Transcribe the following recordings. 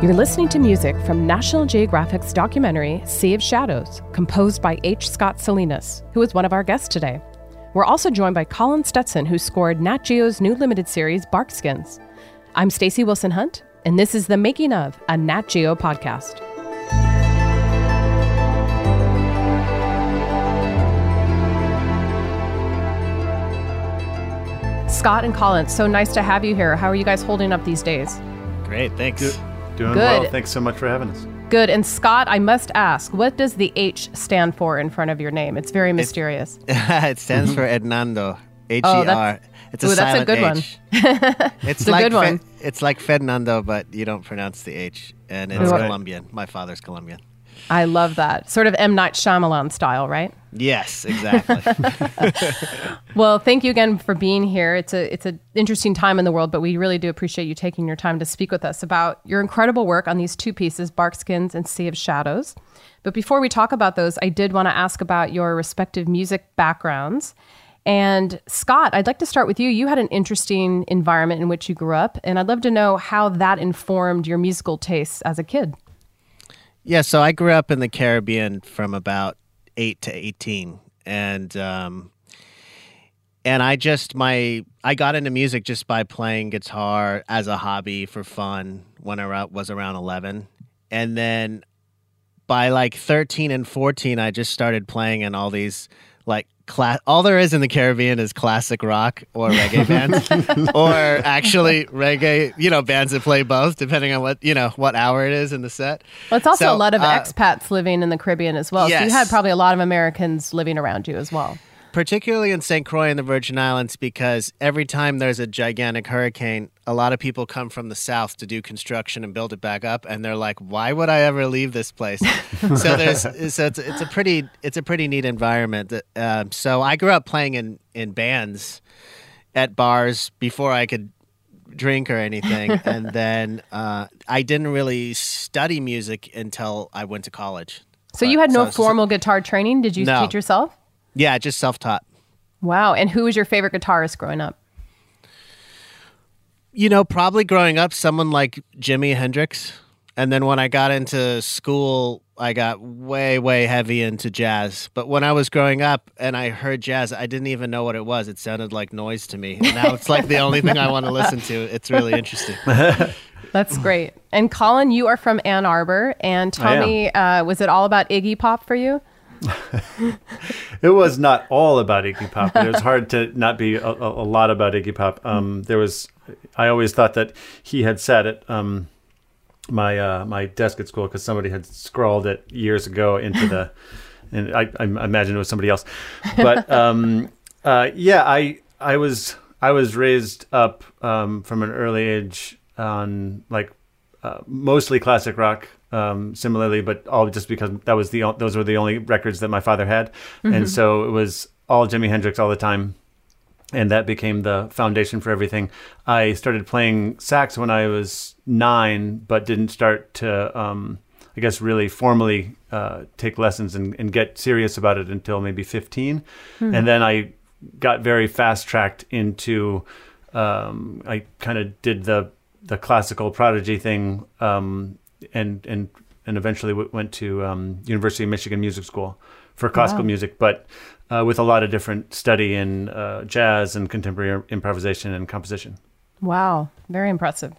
You're listening to music from National Geographic's documentary Sea of Shadows, composed by H. Scott Salinas, who is one of our guests today. We're also joined by Colin Stetson, who scored Nat Geo's new limited series Barkskins. I'm Stacey Wilson Hunt, and this is the making of a Nat Geo podcast. Scott and Colin, so nice to have you here. How are you guys holding up these days? Great, thanks. Doing Good. well. Thanks so much for having us. Good. And Scott, I must ask, what does the H stand for in front of your name? It's very mysterious. it stands for mm-hmm. Hernando. H E R. Oh, R. that's- It's a ooh, that's a silent good one. H. It's, a like good one. it's like Fernando, but you don't pronounce the H, and it's Ooh. Colombian. My father's Colombian. I love that. Sort of M. Night Shyamalan style, right? Yes, exactly. Well, thank you again for being here. It's a it's an interesting time in the world, but we really do appreciate you taking your time to speak with us about your incredible work on these two pieces, Barkskins and Sea of Shadows. But before we talk about those, I did want to ask about your respective music backgrounds. And Scott, I'd like to start with you. You had an interesting environment in which you grew up, and I'd love to know how that informed your musical tastes as a kid. Yeah, so I grew up in the Caribbean from about eight to eighteen, and um, and I just my I got into music just by playing guitar as a hobby for fun when I was around eleven, and then by like thirteen and fourteen, I just started playing in all these like class. All there is in the Caribbean is classic rock or reggae bands, or actually reggae. You know, bands that play both, depending on what you know what hour it is in the set. Well, it's also So, a lot of uh, expats living in the Caribbean as well. So you had probably a lot of Americans living around you as well. Particularly in St. Croix and the Virgin Islands, because every time there's a gigantic hurricane, a lot of people come from the south to do construction and build it back up, and they're like, "Why would I ever leave this place?" so there's so it's, it's a pretty it's a pretty neat environment. That, um, so I grew up playing in in bands at bars before I could drink or anything, and then uh, I didn't really study music until I went to college. So you had no so- so- formal guitar training. Did you No. teach yourself? Yeah, just self taught. Wow. And who was your favorite guitarist growing up? You know, probably growing up, someone like Jimi Hendrix. And then when I got into school, I got way, way heavy into jazz. But when I was growing up and I heard jazz, I didn't even know what it was. It sounded like noise to me. And now it's like the only thing I want to listen to. It's really interesting. That's great. And Colin, you are from Ann Arbor. And tell me, uh, was it all about Iggy Pop for you? It was not all about Iggy Pop, it was hard to not be a, a, lot about Iggy Pop. Um, there was, I always thought that he had sat at um, my uh, my desk at school because somebody had scrawled it years ago into the, and I, I imagine it was somebody else, but um, uh, yeah, I I was I was raised up um, from an early age on like uh, mostly classic rock. Um, similarly, but all just because that was the those were the only records that my father had, and so it was all Jimi Hendrix all the time, and that became the foundation for everything. I started playing sax when I was nine, but didn't start to, um, I guess, really formally uh, take lessons and, and get serious about it until maybe 15. And then I got very fast tracked into, um, I kind of did the the classical prodigy thing, um, and and and eventually went to um, University of Michigan Music School for classical Wow. music, but uh, with a lot of different study in uh, jazz and contemporary improvisation and composition. Wow. Very impressive.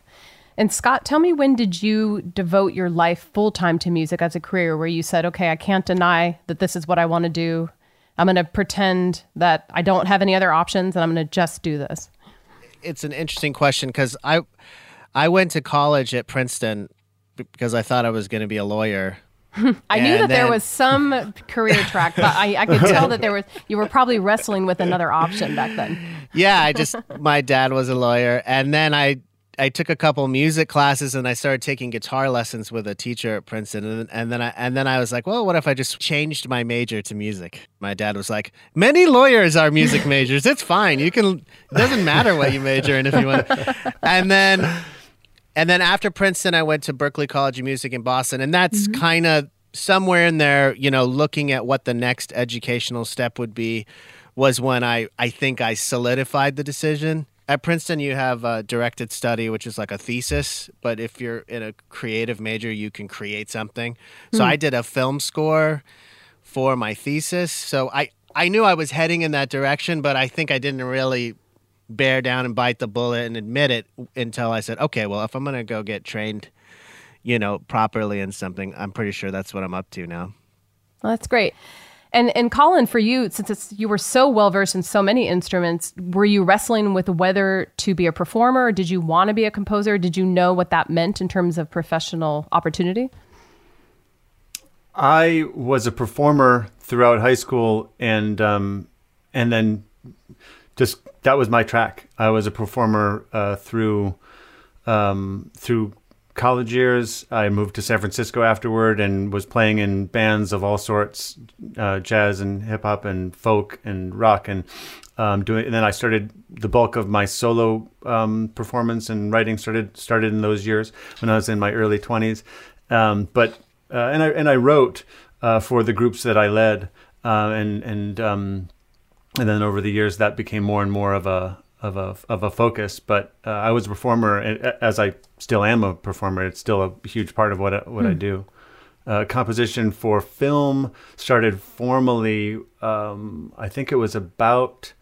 And Scott, tell me when did you devote your life full time to music as a career where you said, okay, I can't deny that this is what I want to do. I'm going to pretend that I don't have any other options and I'm going to just do this. it's an interesting question because I I went to college at Princeton b- because I thought I was going to be a lawyer. I knew that there was some career track, but I, I could tell that there was you were probably wrestling with another option back then. Yeah, I just my dad was a lawyer, and then I I took a couple music classes and I started taking guitar lessons with a teacher at Princeton, and, and then I and then I was like, well, what if I just changed my major to music? My dad was like, many lawyers are music majors. It's fine. You can. It doesn't matter what you major in if you want. And then and then after Princeton, I went to Berklee College of Music in Boston, and that's mm-hmm. kind of somewhere in there, you know, looking at what the next educational step would be, was when I I think I solidified the decision. at Princeton, you have a directed study, which is like a thesis. But if you're in a creative major, you can create something. So hmm. I did a film score for my thesis. So I, I knew I was heading in that direction, but I think I didn't really bear down and bite the bullet and admit it until I said, okay, well, if I'm going to go get trained, you know, properly in something, I'm pretty sure that's what I'm up to now. Well, that's great. And and Colin, for you, since it's, you were so well versed in so many instruments, were you wrestling with whether to be a performer? Or did you want to be a composer? Did you know what that meant in terms of professional opportunity? I was a performer throughout high school, and um, and then just that was my track. I was a performer uh, through um, through college years. I moved to San Francisco afterward and was playing in bands of all sorts, uh, jazz and hip hop and folk and rock and um, doing. And then I started the bulk of my solo um, performance and writing started started in those years when I was in my early twenties. Um, but uh, and I and I wrote uh, for the groups that I led uh, and and um, and then over the years that became more and more of a of a of a focus. But uh, I was a performer, as I still am a performer. It's still a huge part of what I, what I do. Uh, composition for film started formally. Um, I think it was about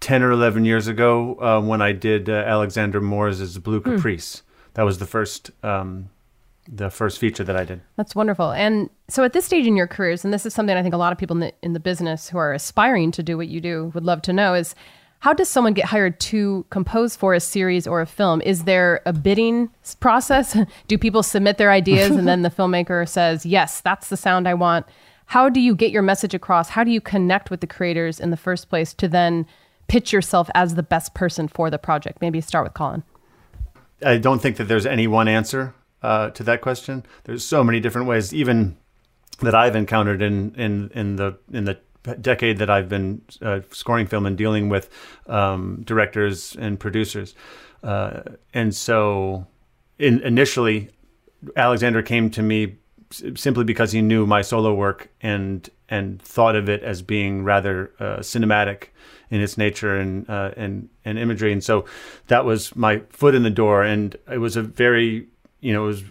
ten or eleven years ago uh, when I did uh, Alexander Moore's Blue Caprice. That was the first. Um, the first feature that I did. That's wonderful. And so at this stage in your careers, and this is something I think a lot of people in the, in the business who are aspiring to do what you do would love to know is how does someone get hired to compose for a series or a film? Is there a bidding process? do people submit their ideas and then the filmmaker says, yes, that's the sound I want? How do you get your message across? How do you connect with the creators in the first place to then pitch yourself as the best person for the project? Maybe start with Colin. I don't think that there's any one answer uh, to that question. There's so many different ways, even that I've encountered in in in the in the decade that I've been uh, scoring film and dealing with um, directors and producers. Uh, and so, in, initially, Alexander came to me simply because he knew my solo work and and thought of it as being rather uh, cinematic in its nature and uh, and and imagery. And so, that was my foot in the door, and it was a very you know, it was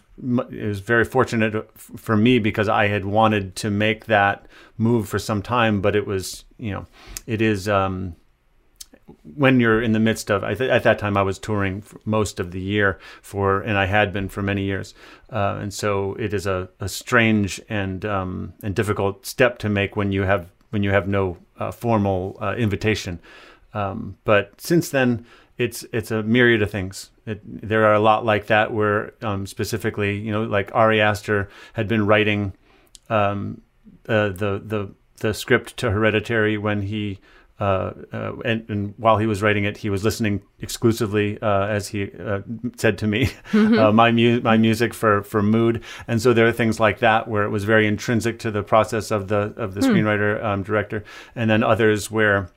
it was very fortunate for me because I had wanted to make that move for some time, but it was, you know, it is um, when you're in the midst of. Th- at that time, I was touring most of the year for, and I had been for many years, uh, and so it is a, a strange and um, and difficult step to make when you have when you have no uh, formal uh, invitation. Um, but since then, it's it's a myriad of things. It, there are a lot like that where um, specifically, you know, like Ari Aster had been writing um, uh, the the the script to Hereditary when he uh, uh, and, and, while he was writing it, he was listening exclusively, uh, as he uh, said to me, mm-hmm. my mu- my music for for mood. And so there are things like that where it was very intrinsic to the process of the of the mm. screenwriter um, director, and then others where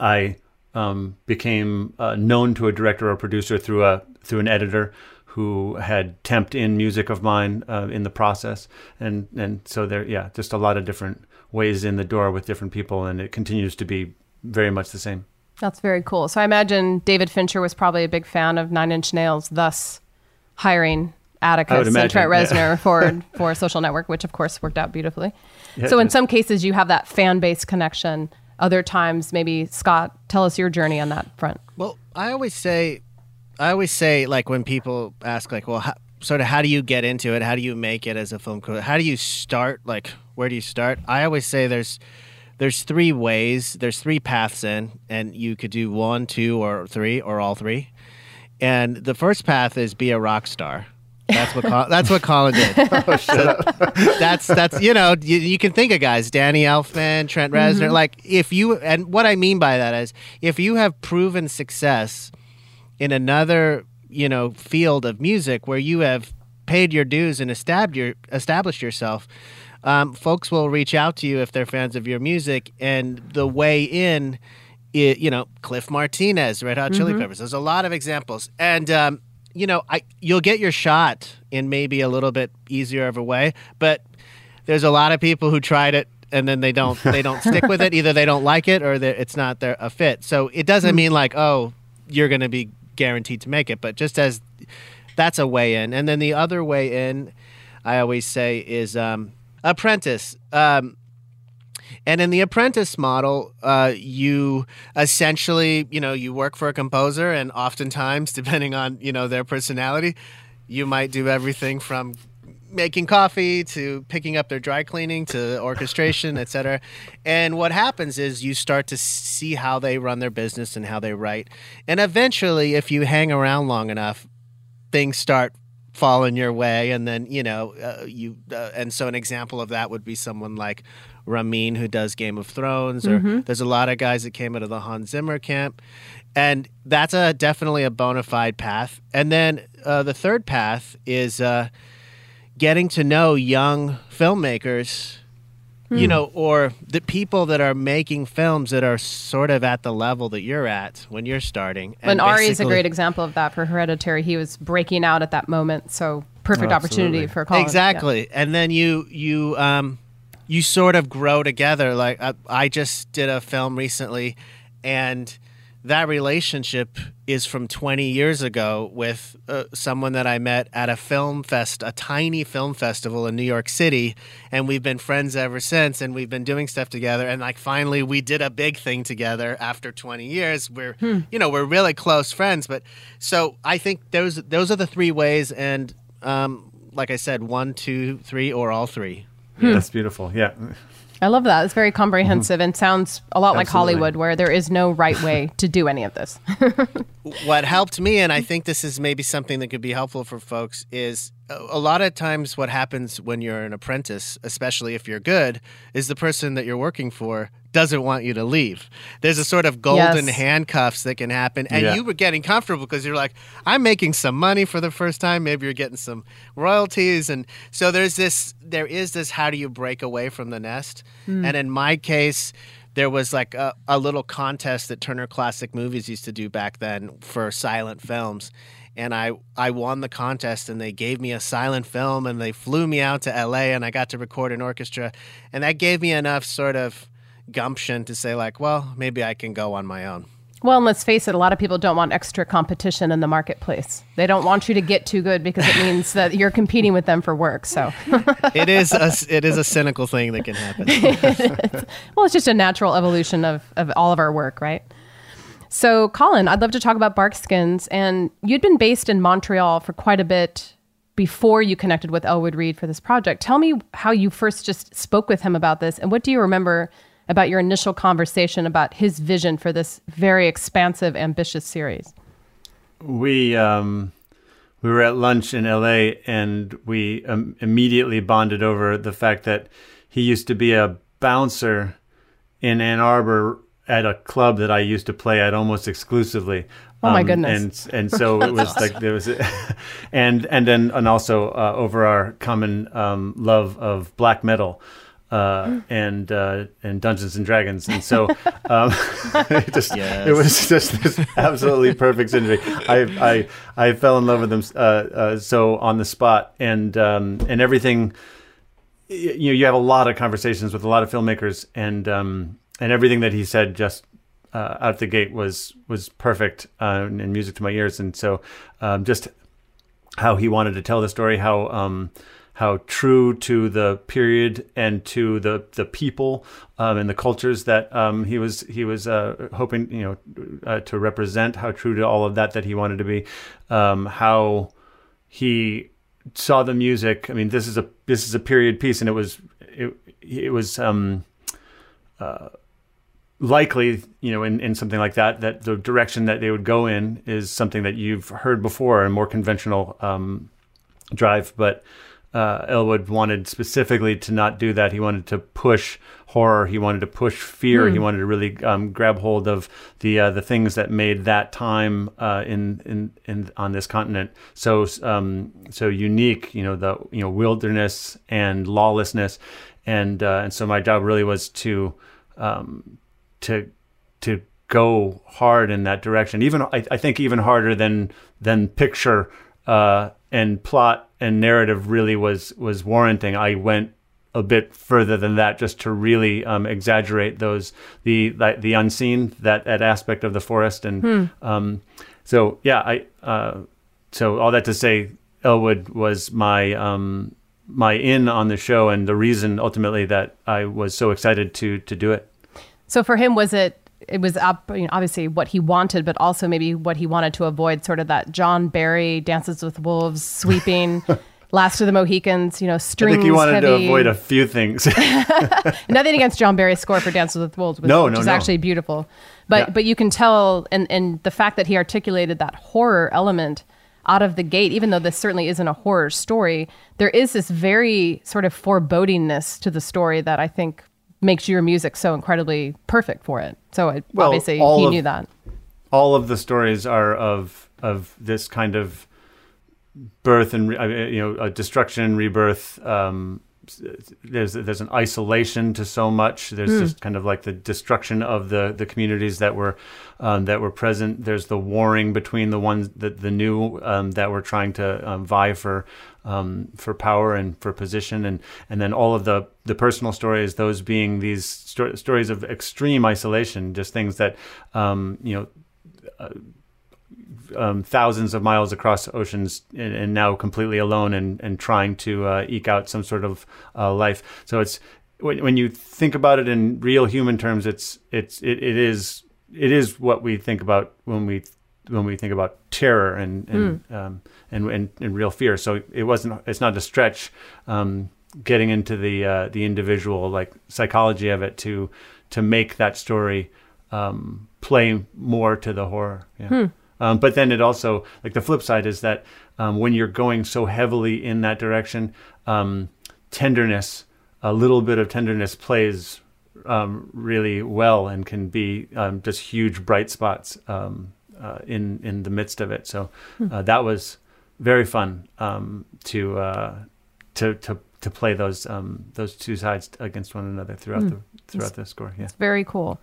I um, became uh, known to a director or producer through a through an editor who had temped in music of mine uh, in the process, and and so there, yeah, just a lot of different ways in the door with different people, and it continues to be very much the same. That's very cool. So I imagine David Fincher was probably a big fan of Nine Inch Nails, thus hiring Atticus and Trent Reznor yeah. for for Social Network, which of course worked out beautifully. Yeah, so in some cases, you have that fan base connection other times maybe scott tell us your journey on that front. Well i always say i always say like when people ask like well how, sort of how do you get into it? How do you make it as a film crew how do you start? Like where do you start? I always say there's there's three ways there's three paths in and you could do one two or three or all three. And the first path is be a rock star that's what Col- that's what Colin did. oh, so that's that's you know you, you, can think of guys Danny Elfman, Trent Reznor. Mm-hmm. Like if you and what I mean by that is if you have proven success in another you know field of music where you have paid your dues and established your established yourself. Um, folks will reach out to you if they're fans of your music, and the way in, it, you know, Cliff Martinez, Red Hot Chili mm-hmm. Peppers. There's a lot of examples, and um, you know, I you'll get your shot in maybe a little bit easier of a way, but there's a lot of people who tried it and then they don't they don't stick with it. Either they don't like it or it's not their a fit. So it doesn't hmm. mean like oh you're going to be guaranteed to make it. But just as that's a way in, and then the other way in, I always say is um, apprentice. Um, and in the apprentice model, uh, you essentially, you know, you work for a composer, and oftentimes, depending on you know their personality, you might do everything from making coffee to picking up their dry cleaning to orchestration, etc. And what happens is you start to see how they run their business and how they write, and eventually, if you hang around long enough, things start falling your way and then you know uh, you uh, and so an example of that would be someone like Ramin who does Game of Thrones or Mm-hmm. there's a lot of guys that came out of the Hans Zimmer camp and that's a definitely a bona fide path and then uh, the third path is uh, getting to know young filmmakers Hmm. you know or the people that are making films that are sort of at the level that you're at when you're starting And Ari is a great example of that for Hereditary. He was breaking out at that moment, so perfect Oh, opportunity for Colin. Yeah. Exactly. And then you you um you sort of grow together. Like I, I just did a film recently, and that relationship is from 20 years ago with uh, someone that I met at a film fest, a tiny film festival in New York City, and we've been friends ever since. And we've been doing stuff together. And like finally, we did a big thing together after 20 years. We're you know we're really close friends. But so I think those those are the three ways. And um, like I said, one, two, three, or all three. Hmm. That's beautiful. Yeah. I love that. It's very comprehensive mm-hmm. and sounds a lot like Hollywood, where there is no right way to do any of this. what helped me, and I think this is maybe something that could be helpful for folks, is a a lot of times what happens when you're an apprentice, especially if you're good, is the person that you're working for doesn't want you to leave. There's a sort of golden Yes. handcuffs that can happen, and Yeah. you were getting comfortable because you're like, I'm making some money for the first time. Maybe you're getting some royalties, and so there's this. There is this. How do you break away from the nest? Hmm. And in my case there was like a, a little contest that Turner Classic Movies used to do back then for silent films. And I, I won the contest and they gave me a silent film and they flew me out to LA and I got to record an orchestra. And that gave me enough sort of gumption to say, like, well, maybe I can go on my own. Well, and let's face it, a lot of people don't want extra competition in the marketplace. They don't want you to get too good because it means that you're competing with them for work. So, It is a, it is a cynical thing that can happen. well, it's just a natural evolution of, of all of our work, right? So, Colin, I'd love to talk about Barkskins. And you'd been based in Montreal for quite a bit before you connected with Elwood Reid for this project. Tell me how you first just spoke with him about this, and what do you remember about your initial conversation about his vision for this very expansive, ambitious series? we um, we were at lunch in L.A. and we um, immediately bonded over the fact that he used to be a bouncer in Ann Arbor at a club that I used to play at almost exclusively. Oh, my Um, goodness. And and so it was like there was, and and then and also uh, over our common um, love of black metal. Uh, and uh, and Dungeons and Dragons, and so um, it just Yes. it was just this absolutely perfect synergy. I I I fell in love with him uh, uh, so on the spot, and um, and everything. You know, you have a lot of conversations with a lot of filmmakers, and um, and everything that he said just uh, out the gate was was perfect uh, and music to my ears. And so, um, just how he wanted to tell the story, how um, how true to the period and to the the people um, and the cultures that um, he was he was uh, hoping you know uh, to represent, how true to all of that that he wanted to be, um, how he saw the music. I mean, this is a this is a period piece, and it was it it was um, uh, likely, you know, in, in something like that, that the direction that they would go in is something that you've heard before, a more conventional um, drive. But uh, Elwood wanted specifically to not do that. He wanted to push horror. He wanted to push fear. He wanted to really um, grab hold of the uh, the things that made that time uh, in, in in on this continent so um, so unique. You know the you know wilderness and lawlessness, and uh, and so my job really was to um, to to go hard in that direction. Even I, I think even harder than than picture uh, and plot and narrative really was was warranting. I went a bit further than that, just to really um, exaggerate those the, the the unseen that that aspect of the forest. And Hmm. um, so yeah, I uh, so all that to say, Elwood was my um, my in on the show and the reason ultimately that I was so excited to to do it. So for him, was it? It was up, you know, obviously what he wanted, but also maybe what he wanted to avoid. Sort of that John Barry Dances with Wolves sweeping. Last of the Mohicans, you know, I think he wanted heavy. to avoid a few things. Nothing against John Barry's score for Dances with Wolves, which, No, which no, is no. actually beautiful. But Yeah. but you can tell, and and the fact that he articulated that horror element out of the gate, even though this certainly isn't a horror story, there is this very sort of forebodingness to the story that I think makes your music so incredibly perfect for it. So it, Well, obviously he of- knew that. all of the stories are of of this kind of birth and re- you know destruction and rebirth. Um, there's there's an isolation to so much. There's just kind of like the destruction of the the communities that were um, that were present. There's the warring between the ones that the new um, that were trying to um, vie for um, for power and for position, and and then all of the the personal stories. Those being these sto- stories of extreme isolation, just things that um, you know um, thousands of miles across oceans and, and now completely alone and, and trying to uh, eke out some sort of uh, life. So it's when, when you think about it in real human terms, it's it's it, it is it is what we think about when we when we think about terror and and um, and, and, and real fear. So it wasn't it's not a stretch um, getting into the uh, the individual like psychology of it to to make that story um, play more to the horror. Yeah. Um, but then it also like the flip side is that um, when you're going so heavily in that direction, um, tenderness, a little bit of tenderness plays um, really well and can be um, just huge bright spots um, uh, in in the midst of it. So uh, that was very fun um, to uh, to to to play those um, those two sides against one another throughout the throughout the score. Yeah. Very cool.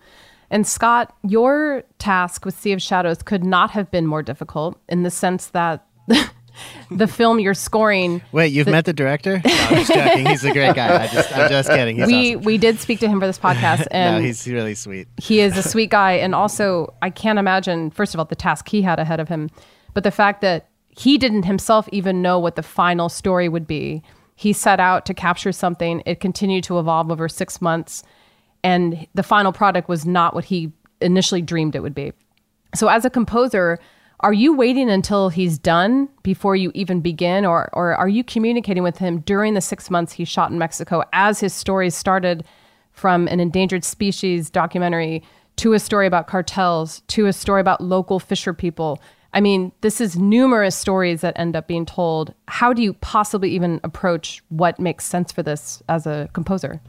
And Scott, your task with Sea of Shadows could not have been more difficult in the sense that the film you're scoring Wait, you've met the director? No, I'm just joking. He's a great guy. I just, I'm just kidding. He's we awesome. we did speak to him for this podcast and no, he's really sweet. he is a sweet guy and also i can't imagine first of all the task he had ahead of him but the fact that he didn't himself even know what the final story would be he set out to capture something it continued to evolve over six months and the final product was not what he initially dreamed it would be so as a composer are you waiting until he's done before you even begin or or are you communicating with him during the 6 months he shot in Mexico as his stories started from an endangered species documentary to a story about cartels to a story about local fisher people I mean, this is numerous stories that end up being told. How do you possibly even approach what makes sense for this as a composer?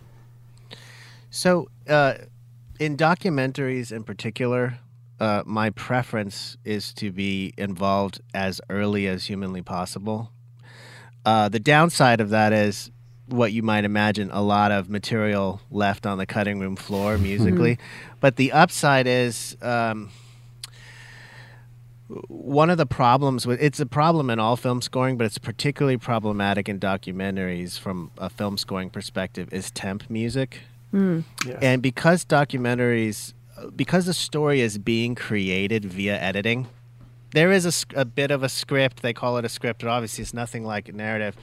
So, uh, in documentaries in particular, uh, my preference is to be involved as early as humanly possible. Uh, the downside of that is what you might imagine a lot of material left on the cutting room floor musically. But the upside is. Um, one of the problems with it's a problem in all film scoring, but it's particularly problematic in documentaries from a film scoring perspective is temp music. And because documentaries, because the story is being created via editing, there is a, a bit of a script. They call it a script, but obviously it's nothing like a narrative.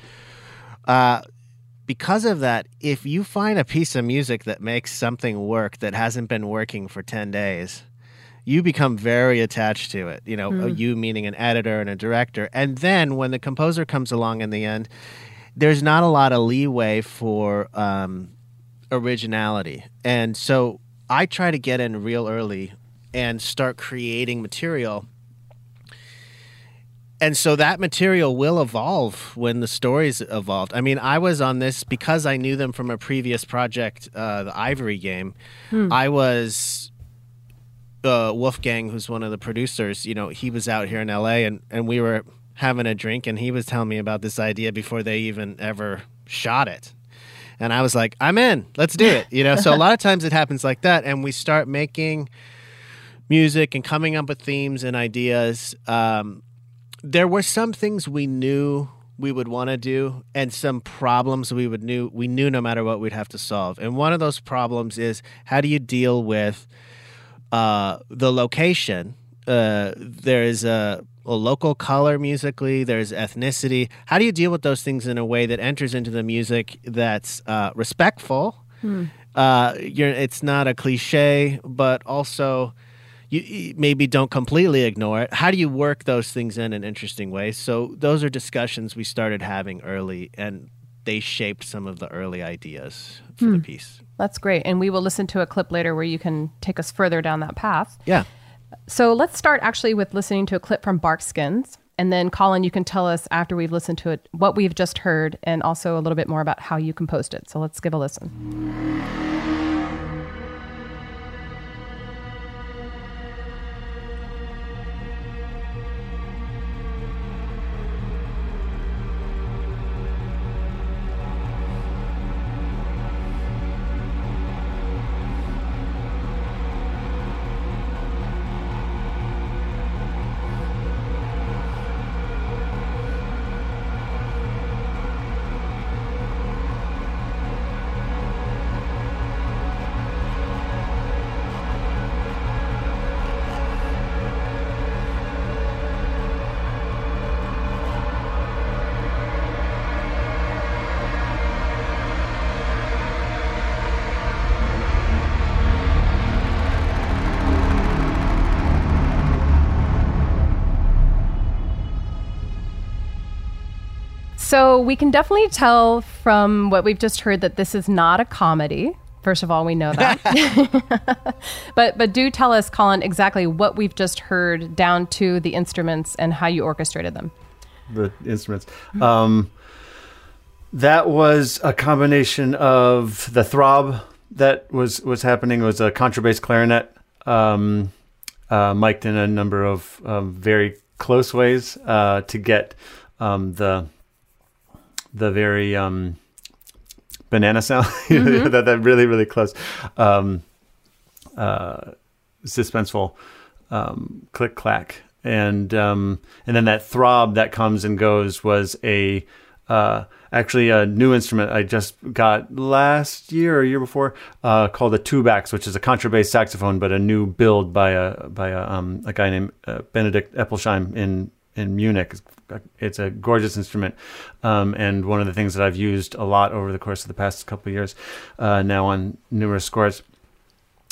Uh, because of that, if you find a piece of music that makes something work that hasn't been working for 10 days, you become very attached to it. You know, uh, you meaning an editor and a director. And then when the composer comes along in the end, there's not a lot of leeway for um, originality. And so I try to get in real early and start creating material. And so that material will evolve when the stories evolved. I mean, I was on this because I knew them from a previous project, uh, the Ivory game. I was uh, Wolfgang, who's one of the producers, you know, he was out here in LA and, and we were having a drink and he was telling me about this idea before they even ever shot it. And I was like, I'm in, let's do it. You know, so a lot of times it happens like that. And we start making music and coming up with themes and ideas. Um, there were some things we knew we would want to do and some problems we would knew we knew no matter what we'd have to solve. And one of those problems is how do you deal with uh, the location? Uh, there is a, a local color musically. There's ethnicity. How do you deal with those things in a way that enters into the music that's uh, respectful? Uh, you're, it's not a cliche, but also you, you maybe don't completely ignore it. How do you work those things in an interesting way? So those are discussions we started having early, and they shaped some of the early ideas for the piece. That's great. And we will listen to a clip later where you can take us further down that path. Yeah. So let's start actually with listening to a clip from Barkskins. And then, Colin, you can tell us after we've listened to it what we've just heard and also a little bit more about how you composed it. So let's give a listen. So we can definitely tell from what we've just heard that this is not a comedy. First of all, we know that. but but do tell us, Colin, exactly what we've just heard down to the instruments and how you orchestrated them. the instruments. Um, that was a combination of the throb that was was happening was a contrabass clarinet, um, uh, mic'd in a number of um, very close ways uh, to get um, the the very um, banana sound. That that really really close. Um, uh, suspenseful um, click clack. And um, and then that throb that comes and goes was a uh, actually a new instrument I just got last year or year before uh, called a tubax, which is a contrabass saxophone, but a new build by a by a, um, a guy named uh, Benedikt Eppelsheim in in Munich. It's a gorgeous instrument, um, and one of the things that I've used a lot over the course of the past couple of years, uh, now on numerous scores.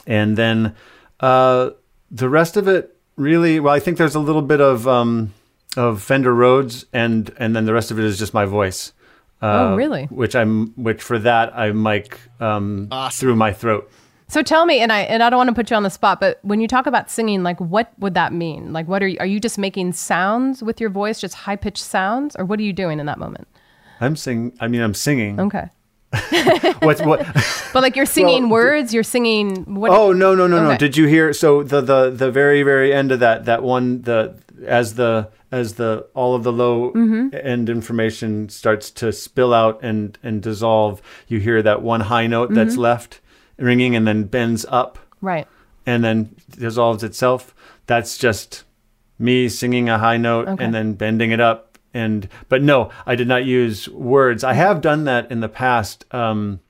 And then uh, the rest of it, really, well, I think there's a little bit of um, of Fender Rhodes, and and then the rest of it is just my voice. Uh, Oh, really? Which I'm, which for that I mic um, Awesome. through my throat. So tell me, and I and I don't want to put you on the spot, but when you talk about singing, like what would that mean? Like what are you are you just making sounds with your voice, just high pitched sounds, or what are you doing in that moment? I'm singing. I mean, I'm singing. Okay. What's what? But like you're singing Well, words, you're singing what Oh no no no no! Did you hear? So the the the very very end of that that one the as the as the all of the low Mm-hmm. end information starts to spill out and and dissolve, you hear that one high note Mm-hmm. that's left ringing and then bends up right. and then dissolves itself. That's just me singing a high note Okay. and then bending it up. And but no, I did not use words. I have done that in the past um,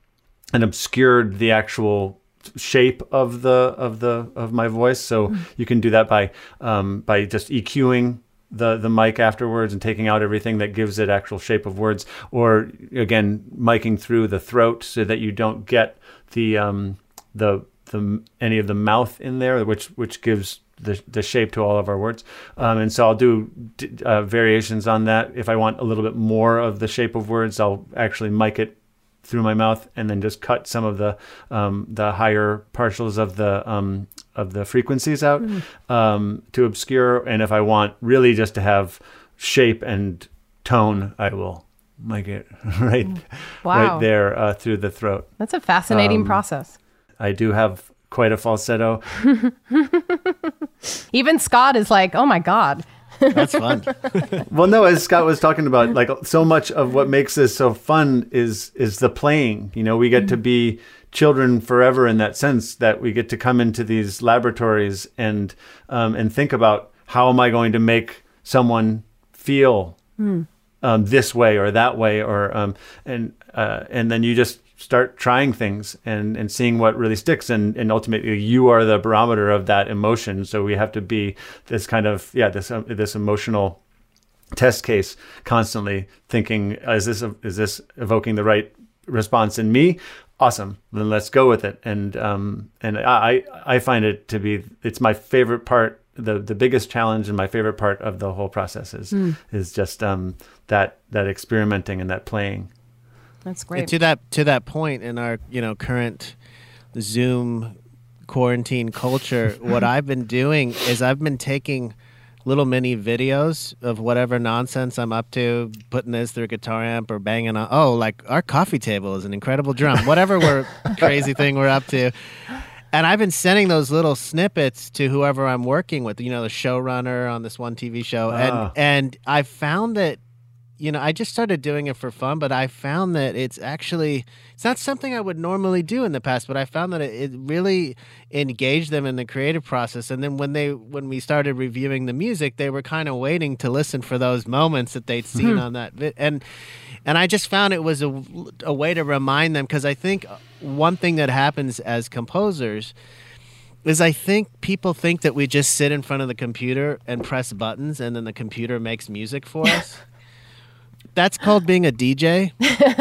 and obscured the actual shape of the of the of my voice. So you can do that by um, by just EQing the the mic afterwards and taking out everything that gives it actual shape of words, or again miking through the throat so that you don't get the um, the the any of the mouth in there, which which gives the the shape to all of our words. Um, and so I'll do uh, variations on that. If I want a little bit more of the shape of words, I'll actually mic it through my mouth and then just cut some of the um, the higher partials of the um, of the frequencies out um, to obscure. And if I want really just to have shape and tone, I will make it right Wow. right there uh, through the throat. That's a fascinating Um, process. I do have quite a falsetto. Even Scott is like, "Oh my god." That's fun. Well, no, as Scott was talking about, like so much of what makes this so fun is is the playing. You know, we get to be children forever in that sense that we get to come into these laboratories and um, and think about how am I going to make someone feel um, this way or that way, or um, and uh, and then you just start trying things and, and seeing what really sticks and, and ultimately you are the barometer of that emotion. So we have to be this kind of yeah this um, this emotional test case constantly thinking is this is this evoking the right response in me awesome then let's go with it and um and i i find it to be it's my favorite part the the biggest challenge and my favorite part of the whole process is mm. is just um that that experimenting and that playing that's great. And to that to that point in our you know current Zoom quarantine culture, what I've been doing is I've been taking little mini videos of whatever nonsense I'm up to, putting this through a guitar amp or banging on. Oh, like our coffee table is an incredible drum. Whatever we're crazy thing we're up to. And I've been sending those little snippets to whoever I'm working with, you know, the showrunner on this one TV show. And ah. and I found that you know, I just started doing it for fun, but I found that it's actually it's not something I would normally do in the past, but I found that it, it really engaged them in the creative process. And then when they when we started reviewing the music, they were kind of waiting to listen for those moments that they'd seen mm-hmm. on that vi- and and I just found it was a, a way to remind them because I think one thing that happens as composers is I think people think that we just sit in front of the computer and press buttons and then the computer makes music for us that's called being a DJ,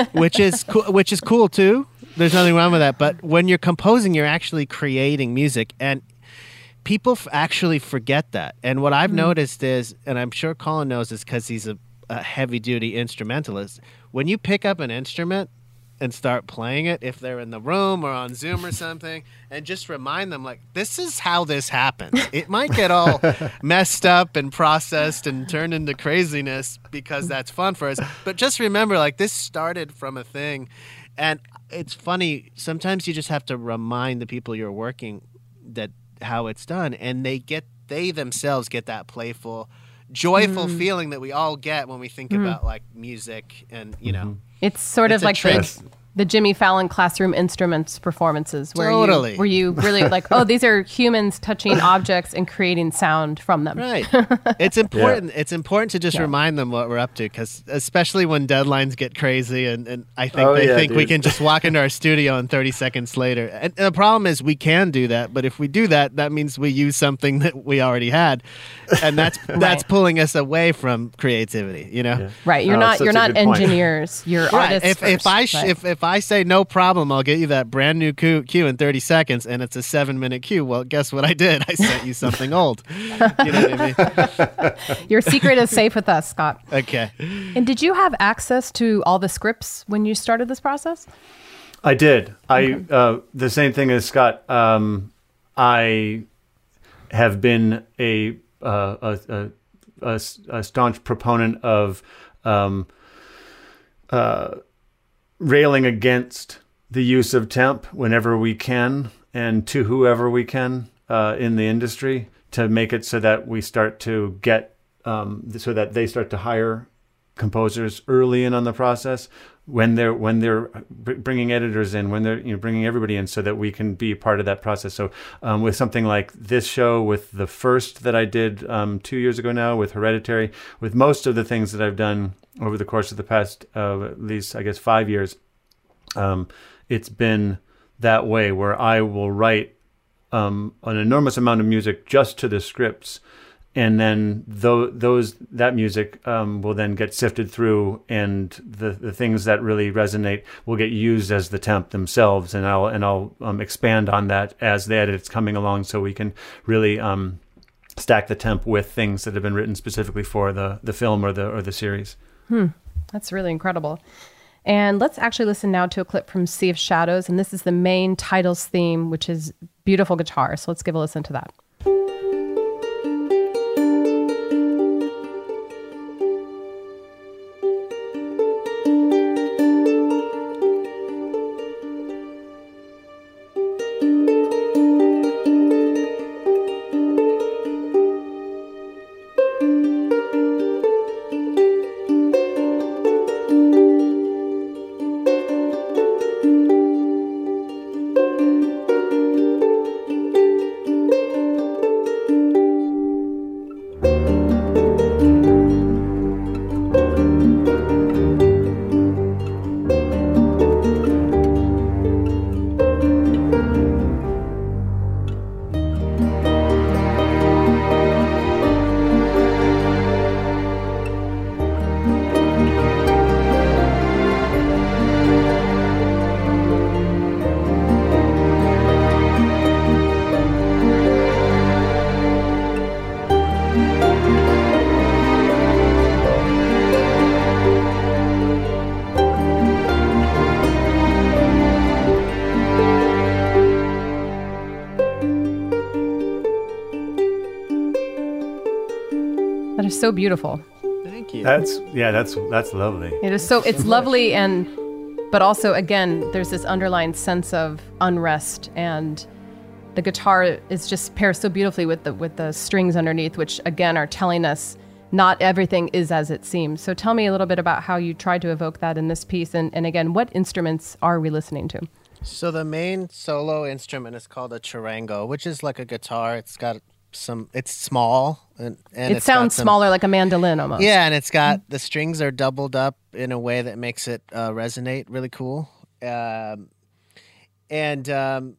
which is co- which is cool too. There's nothing wrong with that. But when you're composing, you're actually creating music, and people f- actually forget that. And what I've mm. noticed is, and I'm sure Colin knows this because he's a, a heavy duty instrumentalist. When you pick up an instrument, and start playing it if they're in the room or on Zoom or something, and just remind them like this is how this happens. It might get all messed up and processed and turned into craziness because that's fun for us, but just remember like this started from a thing, and it's funny. Sometimes you just have to remind the people you're working that how it's done, and they get they themselves get that playful joyful mm. feeling that we all get when we think mm. about like music and you know mm-hmm. It's sort it's of like the, the Jimmy Fallon classroom instruments performances where totally. you where you really like oh these are humans touching objects and creating sound from them. Right. it's important. Yeah. It's important to just yeah. remind them what we're up to because especially when deadlines get crazy and, and I think oh, they yeah, think dude. we can just walk into our studio and 30 seconds later. And, and the problem is we can do that, but if we do that, that means we use something that we already had, and that's right. that's pulling us away from creativity. You know. Right. You're oh, not you're not engineers. Point. You're right. artists. If, first, if I sh- if if I say no problem, I'll get you that brand new cue, cue in 30 seconds, and it's a seven minute cue. Well, guess what I did? I sent you something old. You know what I mean? Your secret is safe with us, Scott. Okay. And did you have access to all the scripts when you started this process? I did. Okay. I uh, the same thing as Scott. Um, I have been a, uh, a, a, a, staunch proponent of um, uh, railing against the use of temp whenever we can and to whoever we can uh, in the industry to make it so that we start to get um, so that they start to hire composers early in on the process when they're when they're bringing editors in when they're you know bringing everybody in so that we can be part of that process. So um, with something like this show with the first that i did um, two years ago now with hereditary with most of the things that i've done over the course of the past uh, at least I guess five years, um, it's been that way where I will write um, an enormous amount of music just to the scripts, and then th- those that music um, will then get sifted through, and the the things that really resonate will get used as the temp themselves, and I'll and I'll um, expand on that as the edit's coming along, so we can really um, stack the temp with things that have been written specifically for the the film or the or the series. Hmm. That's really incredible. And let's actually listen now to a clip from Sea of Shadows. And this is the main titles theme, which is beautiful guitar. So let's give a listen to that. So beautiful. Thank you. That's yeah, that's that's lovely. It is so it's lovely and but also again there's this underlying sense of unrest and the guitar is just pairs so beautifully with the with the strings underneath which again are telling us not everything is as it seems. So tell me a little bit about how you tried to evoke that in this piece and, and again what instruments are we listening to? So the main solo instrument is called a charango, which is like a guitar. It's got some. It's small and, and it sounds some- smaller like a mandolin almost. Yeah, and it's got the strings are doubled up in a way that makes it uh, resonate really cool. Um, and um,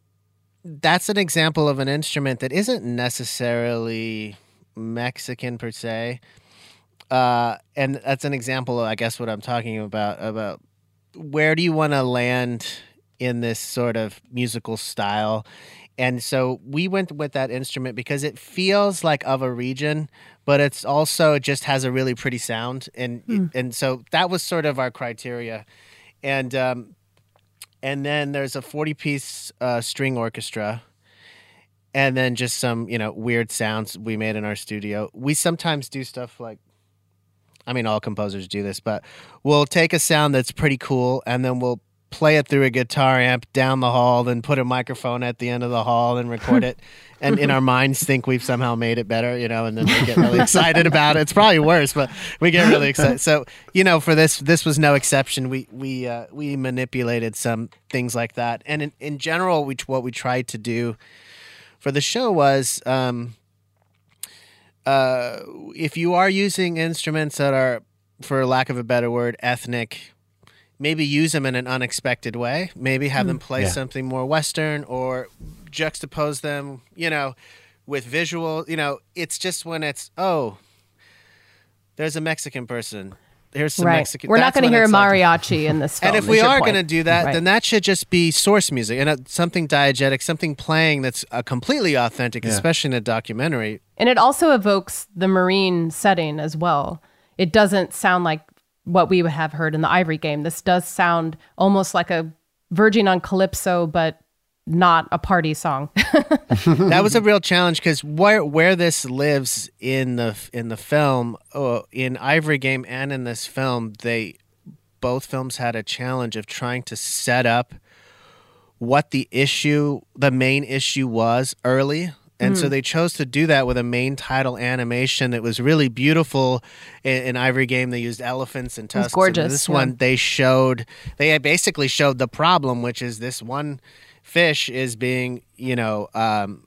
that's an example of an instrument that isn't necessarily Mexican per se. Uh, and that's an example of, I guess, what I'm talking about about where do you want to land in this sort of musical style. And so we went with that instrument because it feels like of a region, but it's also it just has a really pretty sound, and and so that was sort of our criteria, and um, and then there's a 40 piece uh, string orchestra, and then just some you know weird sounds we made in our studio. We sometimes do stuff like. I mean, all composers do this, but we'll take a sound that's pretty cool and then we'll play it through a guitar amp down the hall, then put a microphone at the end of the hall and record it. And in our minds, think we've somehow made it better, you know, and then we get really excited about it. It's probably worse, but we get really excited. So, you know, for this, this was no exception. We we uh, we manipulated some things like that, and in, in general, we what we tried to do for the show was. Um, uh, if you are using instruments that are, for lack of a better word, ethnic, maybe use them in an unexpected way. Maybe have them play Yeah. something more Western or juxtapose them, you know, with visual. You know, it's just when it's, oh, there's a Mexican person. Here's some right. Mexican. We're not going to when hear it's like- mariachi in this film. and if we are going to do that, Right. then that should just be source music and uh, something diegetic, something playing that's uh, completely authentic, Yeah. especially in a documentary. And it also evokes the marine setting as well. It doesn't sound like what we would have heard in the Ivory game. This does sound almost like a verging on calypso, but not a party song. that was a real challenge because where where this lives in the in the film, oh, in Ivory Game and in this film, they both films had a challenge of trying to set up what the issue, the main issue was early. And so they chose to do that with a main title animation that was really beautiful. In, in Ivory Game, they used elephants and tusks. and gorgeous, this yeah. one, they showed, they basically showed the problem, which is this one fish is being, you know, um,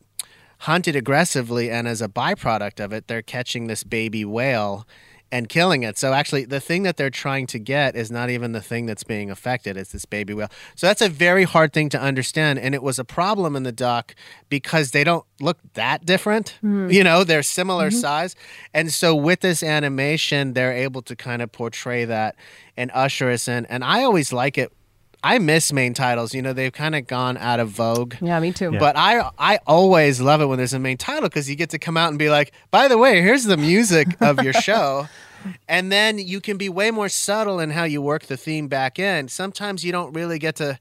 hunted aggressively, and as a byproduct of it, they're catching this baby whale and killing it. So actually, the thing that they're trying to get is not even the thing that's being affected; it's this baby whale. So that's a very hard thing to understand, and it was a problem in the doc because they don't look that different. Hmm. You know, they're similar mm-hmm. size, and so with this animation, they're able to kind of portray that and usher us in. And I always like it. I miss main titles. You know, they've kind of gone out of vogue. yeah, me too. But I I always love it when there's a main title because you get to come out and be like, by the way, here's the music of your show. And then you can be way more subtle in how you work the theme back in. Sometimes you don't really get to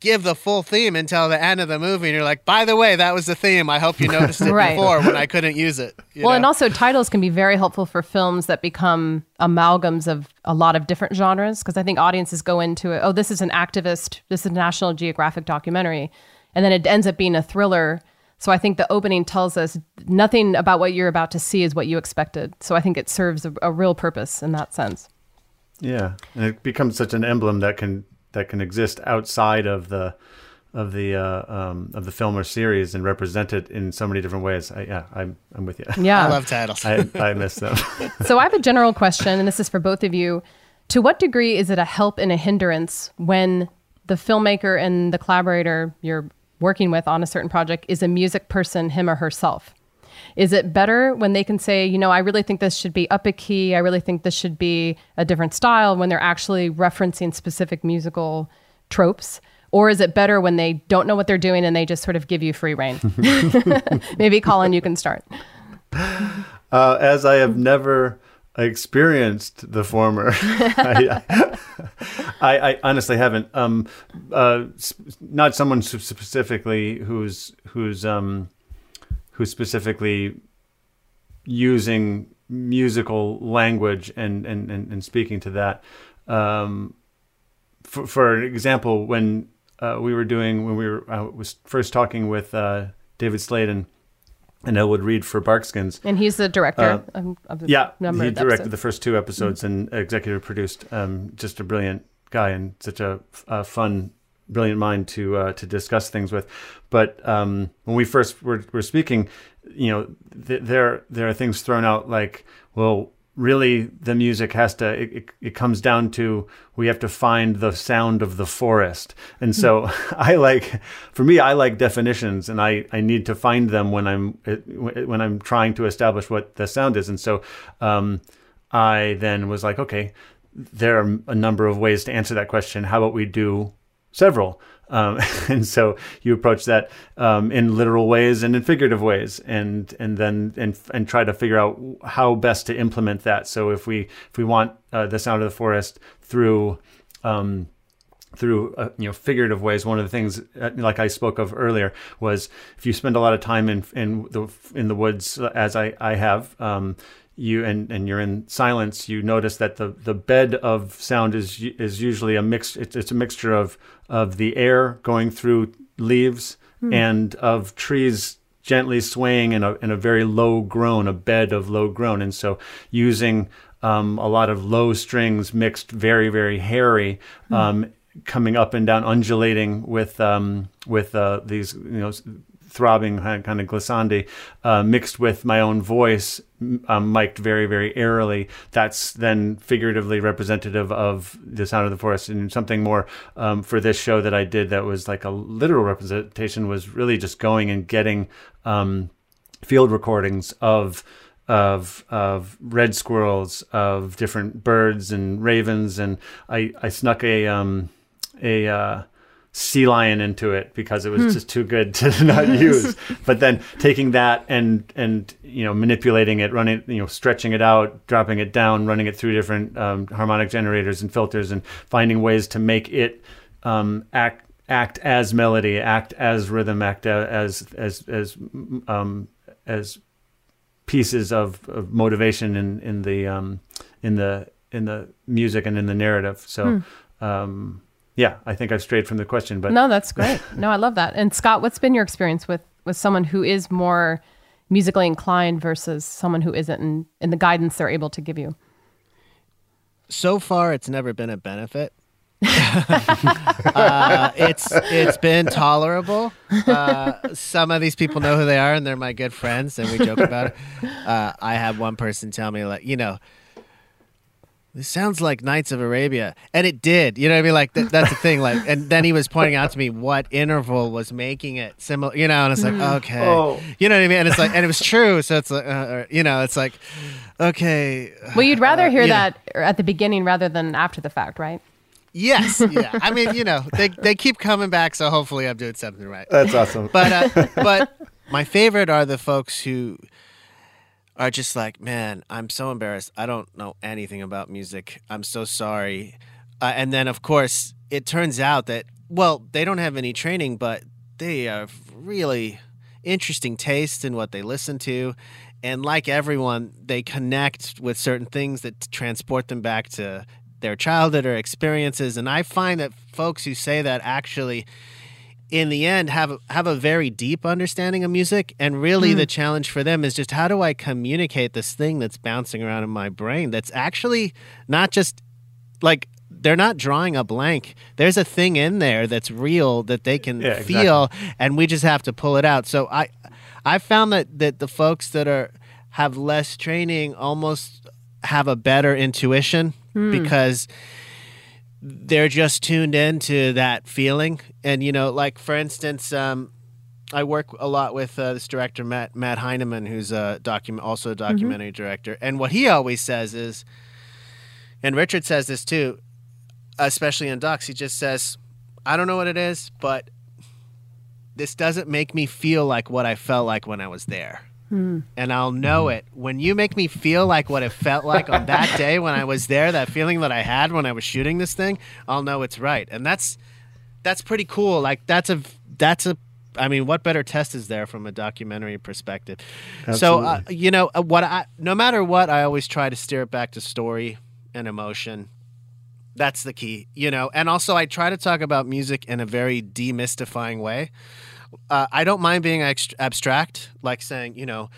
give the full theme until the end of the movie, and you're like, by the way, that was the theme. I hope you noticed it Right. before when I couldn't use it. you well, know? and also titles can be very helpful for films that become amalgams of a lot of different genres. Because I think audiences go into it, oh, this is an activist, this is a National Geographic documentary, and then it ends up being a thriller. So I think the opening tells us nothing about what you're about to see is what you expected. So I think it serves a, a real purpose in that sense. Yeah, and it becomes such an emblem that can that can exist outside of the of the uh, um, of the film or series and represent it in so many different ways. I, yeah, I'm I'm with you. Yeah. I love titles. I I miss them. So I have a general question, and this is for both of you. To what degree is it a help and a hindrance when the filmmaker and the collaborator you're working with on a certain project is a music person, him or herself? Is it better when they can say, you know, I really think this should be up a key, I really think this should be a different style when they're actually referencing specific musical tropes? Or is it better when they don't know what they're doing and they just sort of give you free reign? Maybe Colin, you can start. Uh, as I have never experienced the former, I, I, I honestly haven't. Um, uh, not someone specifically who's who's um, who's specifically using musical language and and and, and speaking to that. Um, for, for example, when uh, we were doing when we were I was first talking with uh, David Slade and Elwood Reid for Barkskins. And he's the director uh, of, the yeah, he directed episodes. the first two episodes mm-hmm. and executive produced. Um, just a brilliant guy and such a, a fun, brilliant mind to uh, to discuss things with. But um, when we first were, were speaking, you know, th- there there are things thrown out like, well, really the music has to it, it, it, comes down to we have to find the sound of the forest. And so i like for me i like definitions and i i need to find them when i'm when i'm trying to establish what the sound is. And so um, i then was like okay there are a number of ways to answer that question. How about we do several um, and so you approach that um, in literal ways and in figurative ways, and and then and and try to figure out how best to implement that. So if we if we want uh, the sound of the forest through um, through uh, you know figurative ways. One of the things, uh, like I spoke of earlier, was if you spend a lot of time in in the in the woods, as I I have, um, you and, and you're in silence, you notice that the, the bed of sound is is usually a mix. It's, it's a mixture of of the air going through leaves mm. and of trees gently swaying in a in a very low groan, a bed of low groan, and so using um, a lot of low strings mixed very very hairy. Mm. Um, coming up and down, undulating with um, with uh, these you know throbbing kind of glissandi uh, mixed with my own voice um, mic'd very very airily that's then figuratively representative of the sound of the forest. And something more um, for this show that i did that was like a literal representation was really just going and getting um, field recordings of of of red squirrels, of different birds and ravens, and I I snuck a um a uh, sea lion into it because it was hmm. just too good to not use. but then taking that and and you know manipulating it, running you know stretching it out, dropping it down, running it through different um, harmonic generators and filters, and finding ways to make it um, act act as melody, act as rhythm, act as as as um, as pieces of, of motivation in in the um, in the in the music and in the narrative. So. Hmm. Um, yeah, I think I've strayed from the question, but no, that's great. no, I love that. And Scott, what's been your experience with with someone who is more musically inclined versus someone who isn't, and, and the guidance they're able to give you? So far, it's never been a benefit. uh, it's it's been tolerable. Uh, some of these people know who they are, and they're my good friends, and we joke about it. Uh, I had one person tell me like, you know, this sounds like Knights of Arabia, and it did. You know what I mean? Like th- that's the thing. Like, and then he was pointing out to me what interval was making it similar. You know, and it's like mm. okay, oh. you know what I mean? And it's like, and it was true. So it's like, uh, you know, it's like, okay. Well, you'd rather uh, hear that know. at the beginning rather than after the fact, right? Yes, yeah. I mean, you know, they they keep coming back, so hopefully I'm doing something right. That's awesome. But uh, but my favorite are the folks who are just like, man, I'm so embarrassed. I don't know anything about music. I'm so sorry. Uh, and then, of course, it turns out that, well, they don't have any training, but they have really interesting taste in what they listen to. And like everyone, they connect with certain things that transport them back to their childhood or experiences. And I find that folks who say that actually in the end have have a very deep understanding of music and really mm. the challenge for them is just how do I communicate this thing that's bouncing around in my brain that's actually not just like they're not drawing a blank. There's a thing in there that's real that they can yeah, feel exactly. and we just have to pull it out. So I I found that that the folks that are have less training almost have a better intuition mm. because they're just tuned into that feeling. And you know, like for instance, um, I work a lot with uh, this director Matt Matt Heineman, who's a document also a mm-hmm. documentary mm-hmm. director. And what he always says is, and Richard says this too, especially in docs. He just says, "I don't know what it is, but this doesn't make me feel like what I felt like when I was there." Mm. And I'll know it when you make me feel like what it felt like on that day when I was there, that feeling that I had when I was shooting this thing, I'll know it's right. And that's that's pretty cool. Like that's a that's a I mean, what better test is there from a documentary perspective? So, uh, you know, uh, what I, no matter what, I always try to steer it back to story and emotion. That's the key, you know. And also, I try to talk about music in a very demystifying way. Uh, I don't mind being ext- abstract, like saying, you know,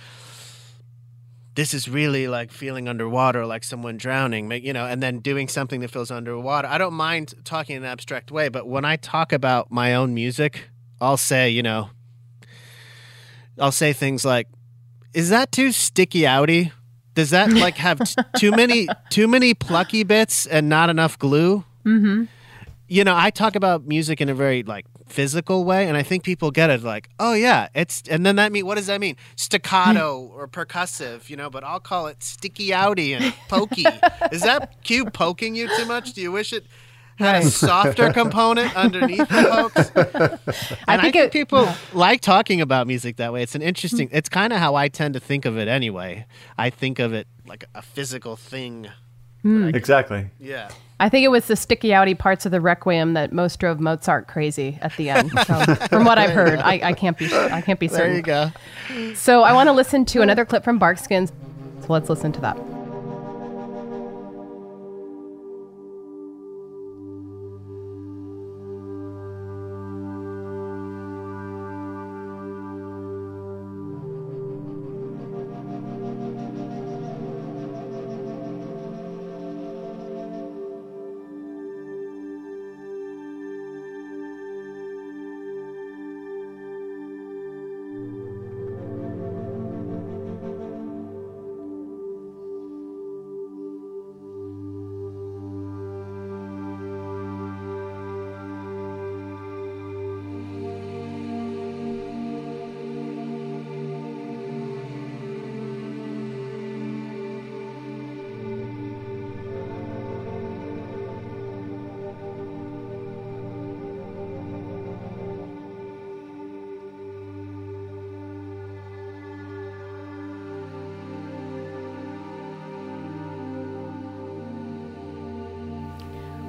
this is really like feeling underwater, like someone drowning, you know, and then doing something that feels underwater. I don't mind talking in an abstract way, but when I talk about my own music, I'll say, you know, I'll say things like, "Is that too sticky outy? Does that like have t- too many too many plucky bits and not enough glue?" Mm-hmm. You know, I talk about music in a very like physical way, and I think people get it. Like, oh yeah, it's and then that mean what does that mean? Staccato hmm. or percussive, you know? But I'll call it sticky outy and pokey. Is that cue poking you too much? Do you wish it? Had a softer component underneath the pokes. And I think think, it- people like talking about music that way. It's an interesting. Hmm. It's kind of how I tend to think of it anyway. I think of it like a physical thing. Hmm. Exactly. Yeah. I think it was the sticky outy parts of the Requiem that most drove Mozart crazy at the end. So, from what I've heard, I, I can't be I can't be certain. There you go. So I want to listen to another clip from Barkskins. So let's listen to that.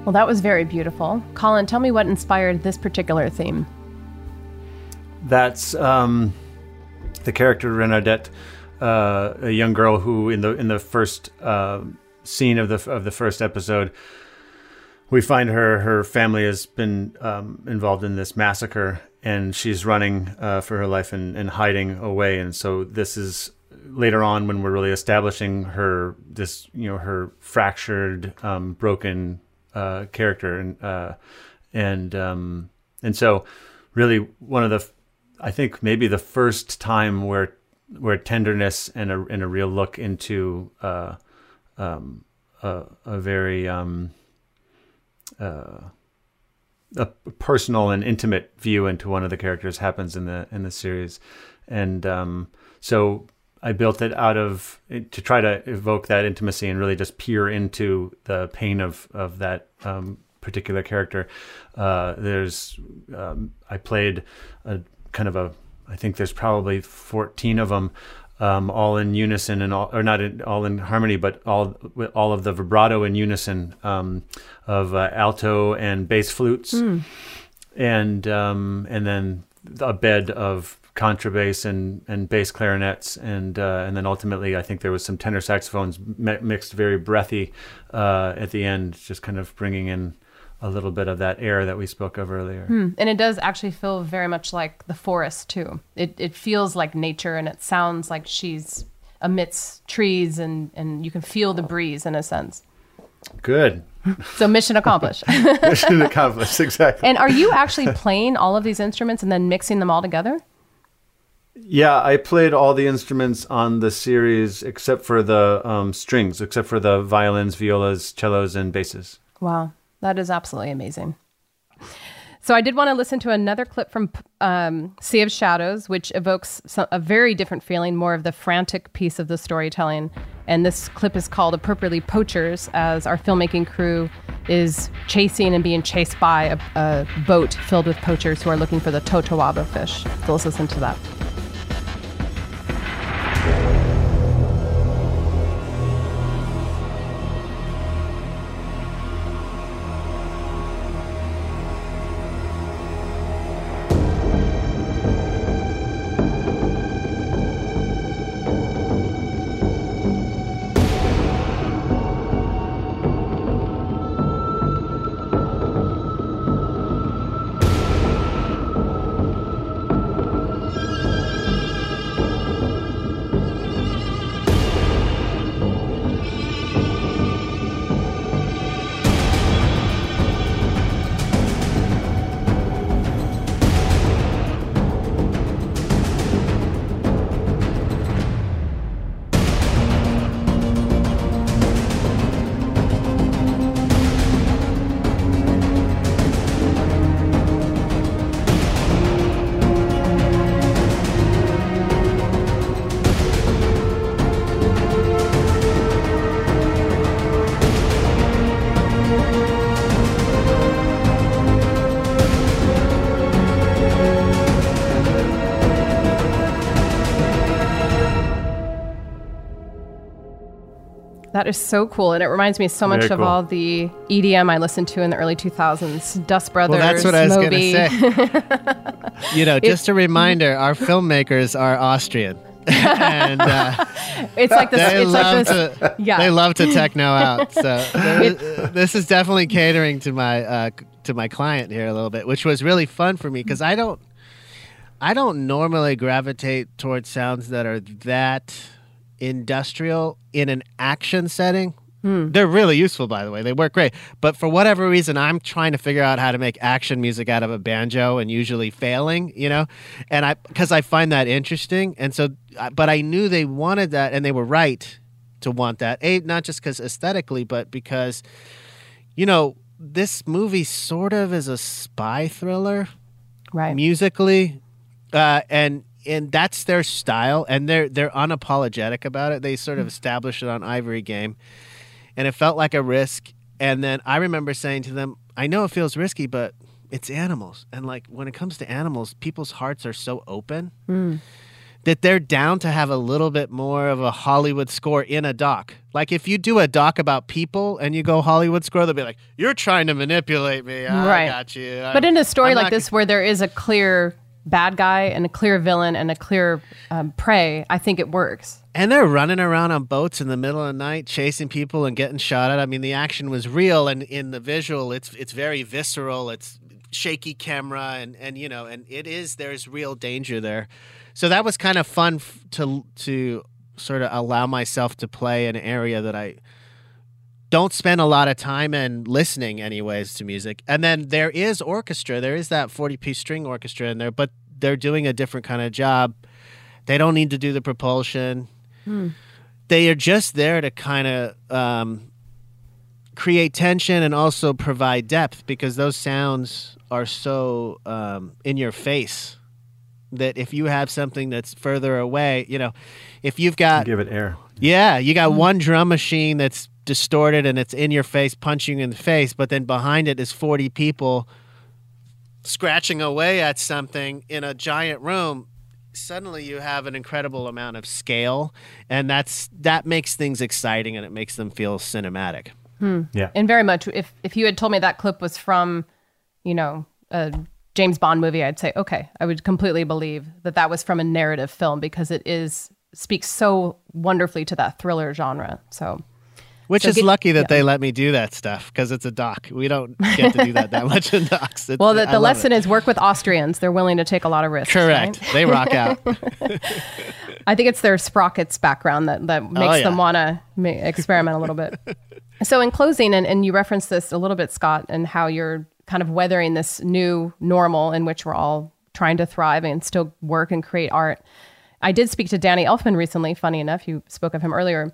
Well, that was very beautiful. Colin, tell me what inspired this particular theme. That's um, the character Renardette, uh, a young girl who in the in the first uh, scene of the of the first episode, we find her her family has been um, involved in this massacre, and she's running uh, for her life and, and hiding away. And so this is later on when we're really establishing her this you know her fractured, um, broken uh, character, and uh, and um, and so really one of the I think maybe the first time where where tenderness and a and a real look into uh, um, a, a very um, uh, a personal and intimate view into one of the characters happens in the in the series, and um, so I built it out of to try to evoke that intimacy and really just peer into the pain of of that um, particular character. Uh, there's um, I played a kind of a I think there's probably 14 of them. Um, all in unison and all, or not in, all in harmony, but all all of the vibrato in unison um, of uh, alto and bass flutes, and um, and then a bed of contrabass and, and bass clarinets, and uh, and then ultimately I think there was some tenor saxophones mi- mixed very breathy uh, at the end, just kind of bringing in a little bit of that air that we spoke of earlier. And it does actually feel very much like the forest too. It it feels like nature and it sounds like she's amidst trees and and you can feel the breeze in a sense. Good, So mission accomplished. mission accomplished. Exactly. and are you actually playing all of these instruments and then mixing them all together? Yeah, I played all the instruments on the series except for the um, strings, except for the violins, violas, cellos, and basses. Wow, that is absolutely amazing. So I did want to listen to another clip from um, Sea of Shadows, which evokes some, a very different feeling, more of the frantic piece of the storytelling. And this clip is called appropriately "Poachers," as our filmmaking crew is chasing and being chased by a, a boat filled with poachers who are looking for the totoaba fish. So let's listen to that. That is so cool, and it reminds me so much Very of cool. all the EDM I listened to in the early 2000s. Dust Brothers, Well, that's what I was going Moby. to say. you know, just a reminder: our filmmakers are Austrian, and uh, It's like this. they It's like love this. to yeah. they love to techno out. So there is- uh, this is definitely catering to my uh, to my client here a little bit, which was really fun for me because I don't I don't normally gravitate towards sounds that are that industrial in an action setting. They're really useful, by the way. They work great. But for whatever reason, I'm trying to figure out how to make action music out of a banjo and usually failing, you know? And I, because I find that interesting. And so, but I knew they wanted that and they were right to want that. A, not just because aesthetically, but because, you know, this movie sort of is a spy thriller right. musically, uh, and and that's their style, and they're they're unapologetic about it. They sort of hmm. established it on Ivory Game, and it felt like a risk. And then I remember saying to them, "I know it feels risky, but it's animals, and like when it comes to animals, people's hearts are so open." Hmm. That they're down to have a little bit more of a Hollywood score in a doc. Like if you do a doc about people and you go Hollywood score, they'll be like, "You're trying to manipulate me." I Right. got you. But in a story I'm like not this, where there is a clear bad guy and a clear villain and a clear um, prey, I think it works. And they're running around on boats in the middle of the night, chasing people and getting shot at. I mean, the action was real, and in the visual, it's it's very visceral. It's shaky camera, and and you know, and it is there's real danger there. So that was kind of fun f- to to sort of allow myself to play an area that I don't spend a lot of time and listening, anyways, to music. And then there is orchestra. There is that forty piece string orchestra in there, but they're doing a different kind of job. They don't need to do the propulsion they are just there to kind of um, create tension and also provide depth because those sounds are so um, in your face that if you have something that's further away, you know, if you've got Give it air. yeah, you got one drum machine that's distorted and it's in your face, punching you in the face, but then behind it is 40 people scratching away at something in a giant room. Suddenly you have an incredible amount of scale and that's that makes things exciting and it makes them feel cinematic. Hmm. Yeah. And very much, if if you had told me that clip was from, you know, a James Bond movie, I'd say okay, I would completely believe that that was from a narrative film because it is speaks so wonderfully to that thriller genre. So Which So is get- lucky that yeah. they let me do that stuff because it's a doc. We don't get to do that that much in docs. It's- Well, the, the lesson it. is work with Austrians. They're willing to take a lot of risks. correct. right? They rock out. I think it's their sprockets background that, that oh, makes Oh, yeah. them want to ma- experiment a little bit. So, in closing, and, and you referenced this a little bit, Scott, and how you're kind of weathering this new normal in which we're all trying to thrive and still work and create art. I did speak to Danny Elfman recently, funny enough, you spoke of him earlier.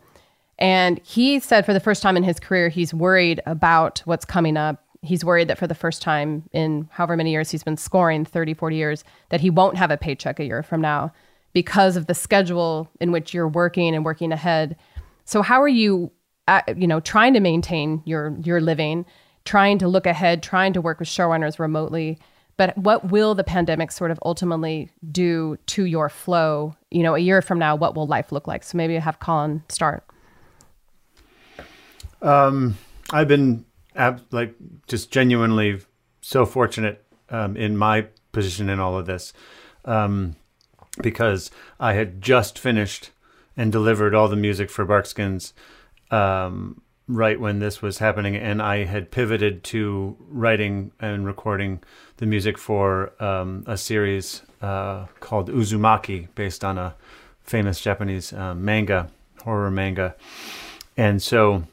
And he said for the first time in his career, he's worried about what's coming up. He's worried that for the first time in however many years he's been scoring 30, 40 years, that he won't have a paycheck a year from now because of the schedule in which you're working and working ahead. So how are you, uh, you know, trying to maintain your your living, trying to look ahead, trying to work with showrunners remotely? But what will the pandemic sort of ultimately do to your flow? You know, a year from now, what will life look like? So maybe have Colin start. I've been ab- like just genuinely so fortunate um, in my position in all of this um, because I had just finished and delivered all the music for Barkskins um, right when this was happening, and I had pivoted to writing and recording the music for um, a series uh, called Uzumaki, based on a famous Japanese uh, manga, horror manga, and so.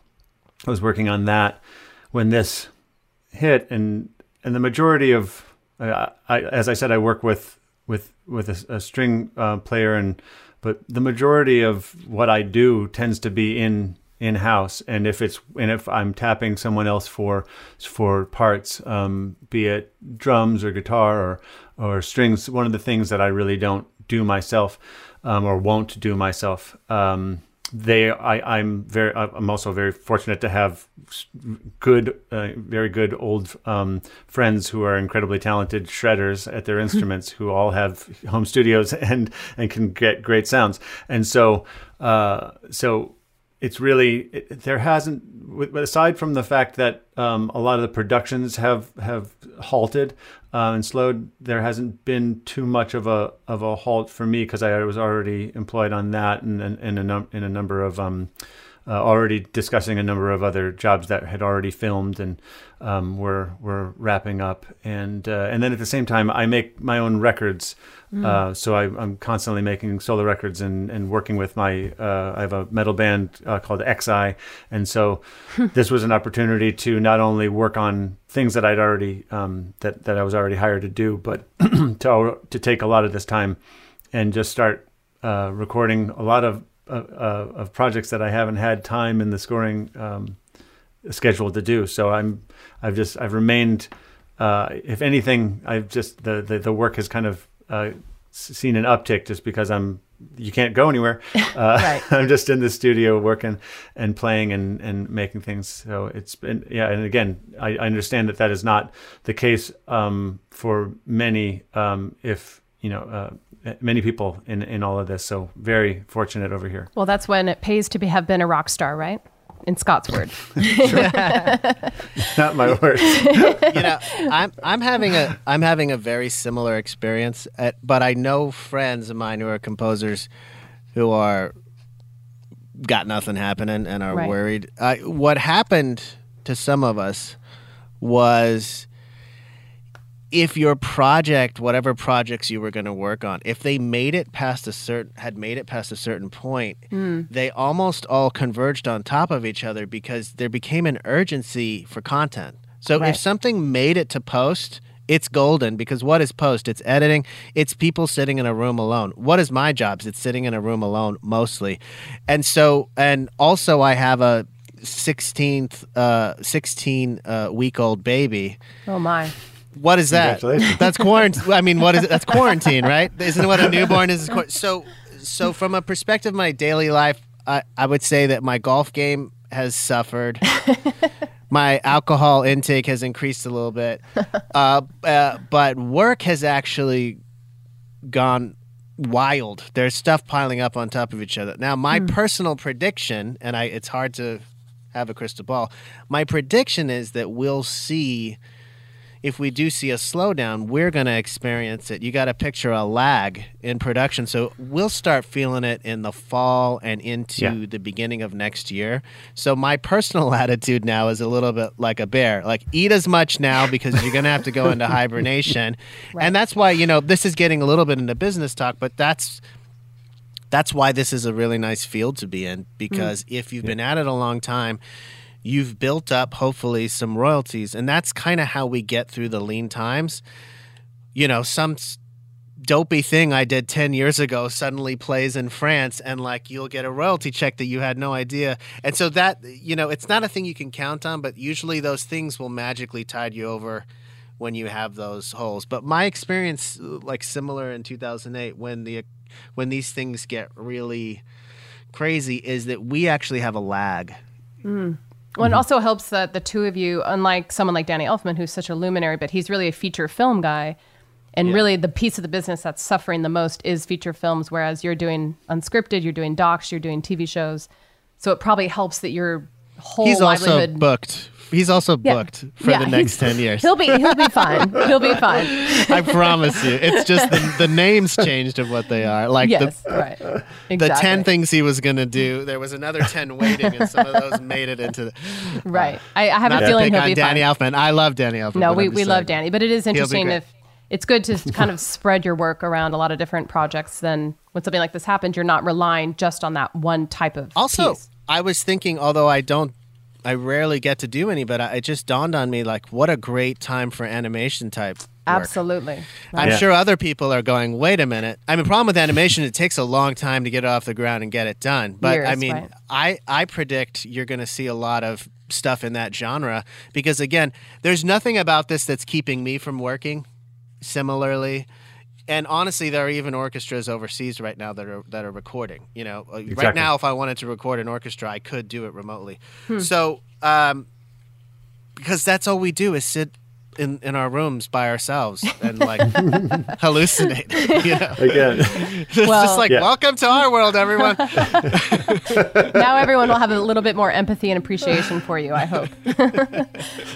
I was working on that when this hit, and and the majority of, uh, I, as I said, I work with with with a, a string uh, player, and but the majority of what I do tends to be in in house, and if it's and if I'm tapping someone else for for parts, um, be it drums or guitar or or strings, one of the things that I really don't do myself um, or won't do myself. Um, they I, I'm very I'm also very fortunate to have good uh, very good old um, friends who are incredibly talented shredders at their instruments who all have home studios and and can get great sounds. And so uh, so it's really it, there hasn't aside from the fact that um, a lot of the productions have have halted uh, and slowed there hasn't been too much of a of a halt for me because I was already employed on that and and a num- in a number of um, uh, already discussing a number of other jobs that had already filmed and um, were were wrapping up, and uh, and then at the same time, I make my own records. Mm. Uh, so I, am constantly making solo records and, and working with my. Uh, I have a metal band uh, called Ex Eye, and so this was an opportunity to not only work on things that I'd already um, that that I was already hired to do, but to to take a lot of this time and just start uh, recording a lot of uh, of projects that I haven't had time in the scoring um, schedule to do. So I'm I've just I've remained. Uh, if anything, I've just the, the, the work has kind of uh, seen an uptick just because I'm you can't go anywhere. Uh, I'm just in the studio working and playing and, and making things. So it's been yeah. And again, I, I understand that that is not the case um, for many. Um, if you know uh, many people in in all of this. So very fortunate over here. Well, that's when it pays to be, have been a rock star, right? In Scott's word. Not my words. you know, I'm I'm having a I'm having a very similar experience, at, but I know friends of mine who are composers who are got nothing happening and are right. worried. Uh, what happened to some of us was if your project, whatever projects you were going to work on, if they made it past a certain had made it past a certain point, mm. they almost all converged on top of each other because there became an urgency for content. So right. if something made it to post, it's golden because what is post? It's editing. It's people sitting in a room alone. What is my job? It's sitting in a room alone mostly. And so and also I have a 16th uh 16 uh, week old baby. Oh my. What is that? That's quarantine. I mean, what is it? That's quarantine, right? Isn't what a newborn is? So, so from a perspective of my daily life, I, I would say that my golf game has suffered. my alcohol intake has increased a little bit, uh, uh, but work has actually gone wild. There's stuff piling up on top of each other. Now, my mm. personal prediction, and I, it's hard to have a crystal ball. My prediction is that we'll see if we do see a slowdown, we're going to experience it. You got to picture a lag in production. So we'll start feeling it in the fall and into yeah. the beginning of next year. So my personal attitude now is a little bit like a bear. Like eat as much now because you're going to have to go into hibernation. Right. And that's why, you know, this is getting a little bit into business talk, but that's that's why this is a really nice field to be in because mm. if you've yeah. been at it a long time, you've built up hopefully some royalties and that's kind of how we get through the lean times. You know some dopey thing i did 10 years ago suddenly plays in france and like you'll get a royalty check that you had no idea. And so that you know it's not a thing you can count on but usually those things will magically tide you over when you have those holes. But my experience like similar in 2008 when the when these things get really crazy is that we actually have a lag. Mm. Well, mm-hmm. it also helps that the two of you, unlike someone like Danny Elfman, who's such a luminary, but he's really a feature film guy. And yeah. really, the piece of the business that's suffering the most is feature films, whereas you're doing unscripted, you're doing docs, you're doing TV shows. So it probably helps that your whole He's livelihood. also booked He's also booked yeah. for yeah, the next ten years. He'll be he'll be fine. He'll be fine. I promise you. It's just the, the names changed of what they are. Like yes, the, right. exactly. the ten things he was gonna do. There was another ten waiting, and some of those made it into the right. Uh, I, I have a feeling he'll be Danny fine. Elfman. I love Danny Elfman. No, we, we love Danny, but it is interesting if it's good to kind of spread your work around a lot of different projects. Then when something like this happens, you're not relying just on that one type of also. Piece. I was thinking, although I don't I rarely get to do any, but I, it just dawned on me like what a great time for animation type. Work. Absolutely. I'm yeah. sure other people are going, wait a minute. I mean, problem with animation, it takes a long time to get it off the ground and get it done. But Years, I mean, right. I, I predict you're going to see a lot of stuff in that genre because, again, there's nothing about this that's keeping me from working similarly and honestly, there are even orchestras overseas right now that are that are recording. You know, exactly. right now, if I wanted to record an orchestra, I could do it remotely. Hmm. So, um, because that's all we do is sit in, in our rooms by ourselves and like hallucinate. You know? Again, It's Well- just like, Yeah. welcome to our world, everyone. now everyone will have a little bit more empathy and appreciation for you, I hope.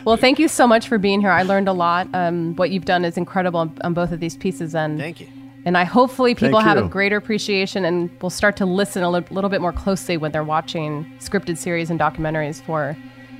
well, thank you so much for being here. I learned a lot. Um, what you've done is incredible on, on both of these pieces. And Thank you. And I hopefully people Thank have a greater appreciation and will start to listen a li- little bit more closely when they're watching scripted series and documentaries for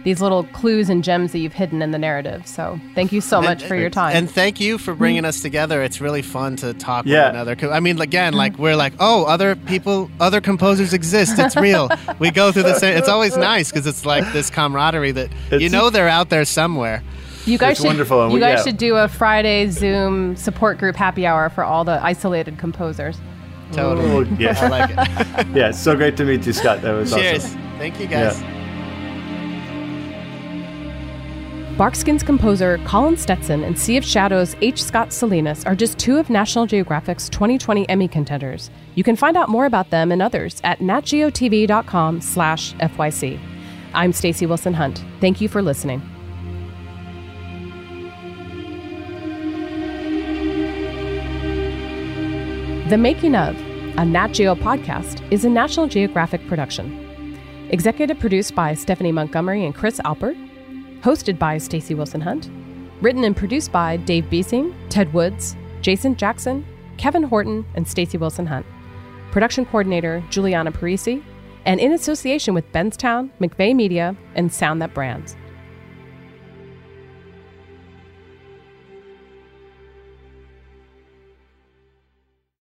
these little clues and gems that you've hidden in the narrative. So thank you so much And- for your time. And thank you for bringing mm-hmm. us together. It's really fun to talk Yeah. with another. I mean, again, mm-hmm. like we're like, oh, other people, other composers exist. It's real. we go through the same. It's always nice because it's like this camaraderie that you know they're out there somewhere. you guys it's should wonderful, and you we- guys yeah. should do a Friday Zoom support group happy hour for all the isolated composers. Totally. Oh, I yeah, like it. yeah. It's so great to meet you, Scott. That was Cheers. awesome. Thank you, guys. Yeah. Barkskin's composer Colin Stetson and Sea of Shadows H. Scott Salinas are just two of National Geographic's 2020 Emmy contenders. You can find out more about them and others at natgeotv.com slash FYC. I'm Stacey Wilson Hunt. Thank you for listening. The Making of, a Nat Geo podcast, is a National Geographic production. Executive produced by Stephanie Montgomery and Chris Alpert. Hosted by Stacey Wilson Hunt. Written and produced by Dave Beesing, Ted Woods, Jason Jackson, Kevin Horton, and Stacey Wilson Hunt. Production coordinator Juliana Parisi. And in association with Benstown, McVeigh Media, and Sound That Brands.